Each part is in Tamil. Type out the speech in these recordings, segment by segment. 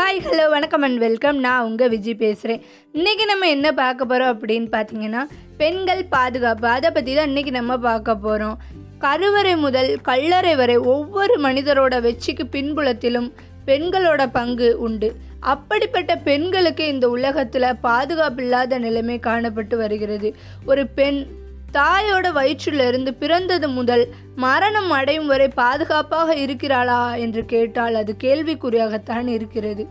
ஹாய் ஹலோ வணக்கம் அண்ட் வெல்கம் நான் உங்கள் விஜய் பேசுகிறேன் இன்றைக்கி நம்ம என்ன பார்க்க போகிறோம் அப்படின்னு பார்த்தீங்கன்னா பெண்கள் பாதுகாப்பு. அதை பற்றி தான் இன்றைக்கி நம்ம பார்க்க போகிறோம் கருவறை முதல் கல்லறை வரை ஒவ்வொரு மனிதரோட வெற்றிக்கு பின்புலத்திலும் பெண்களோட பங்கு உண்டு. அப்படிப்பட்ட பெண்களுக்கு இந்த உலகத்தில் பாதுகாப்பு இல்லாத நிலைமை காணப்பட்டு வருகிறது. ஒரு பெண் தாயோட வயிற்றிலிருந்து பிறந்தது முதல் மரணம் அடையும் வரை பாதுகாப்பாக இருக்கிறாளா என்று கேட்டால் அது கேள்விக்குறியாகத்தான் இருக்கிறது.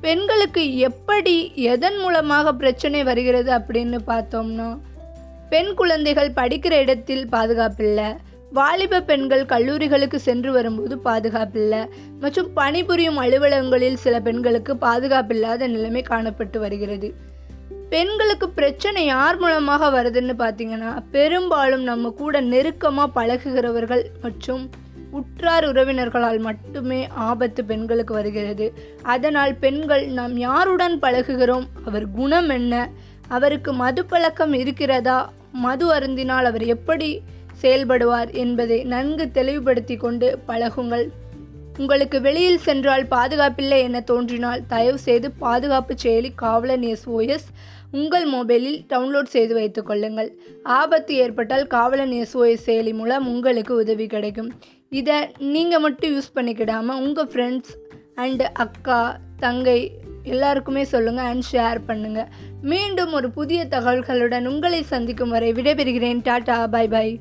பெண்களுக்கு எப்படி எதன் மூலமாக பிரச்சனை வருகிறது அப்படின்னு பார்த்தோம்னா பெண் குழந்தைகள் படிக்கிற இடத்தில் பாதுகாப்பில்லை. வாலிப பெண்கள் கல்லூரிகளுக்கு சென்று வரும்போது பாதுகாப்பில்லை. மற்றும் பணிபுரியும் அலுவலகங்களில் சில பெண்களுக்கு பாதுகாப்பில்லாத நிலைமை காணப்பட்டு வருகிறது. பெண்களுக்கு பிரச்சனை யார் மூலமாக வருதுன்னு பார்த்தீங்கன்னா பெரும்பாலும் நம்ம கூட நெருக்கமாக பழகுகிறவர்கள் மற்றும் உற்றார் உறவினர்களால் மட்டுமே ஆபத்து பெண்களுக்கு வருகிறது. அதனால் பெண்கள் நாம் யாருடன் பழகுகிறோம்? அவர் குணம் என்ன? அவருக்கு மது பழக்கம் இருக்கிறதா? மது அருந்தினால் அவர் எப்படி செயல்படுவார் என்பதை நன்கு தெளிவுபடுத்தி கொண்டு பழகுங்கள். உங்களுக்கு வெளியில் சென்றால் பாதுகாப்பில்லை என தோன்றினால் தயவு செய்து பாதுகாப்பு செயலி காவலன் எஸ்ஓஎஸ் உங்கள் மொபைலில் டவுன்லோட் செய்து வைத்துக் கொள்ளுங்கள். ஆபத்து ஏற்பட்டால் காவலன் எஸ்ஓஎஸ் செயலி மூலம் உங்களுக்கு உதவி கிடைக்கும். இதை நீங்கள் மட்டும் யூஸ் பண்ணிக்கிடாமல் உங்கள் ஃப்ரெண்ட்ஸ் அண்டு அக்கா தங்கை எல்லாருக்குமே சொல்லுங்கள் அண்ட் ஷேர் பண்ணுங்கள் மீண்டும் ஒரு புதிய தகவல்களுடன் உங்களை சந்திக்கும் வரை விடைபெறுகிறேன். Tata bye by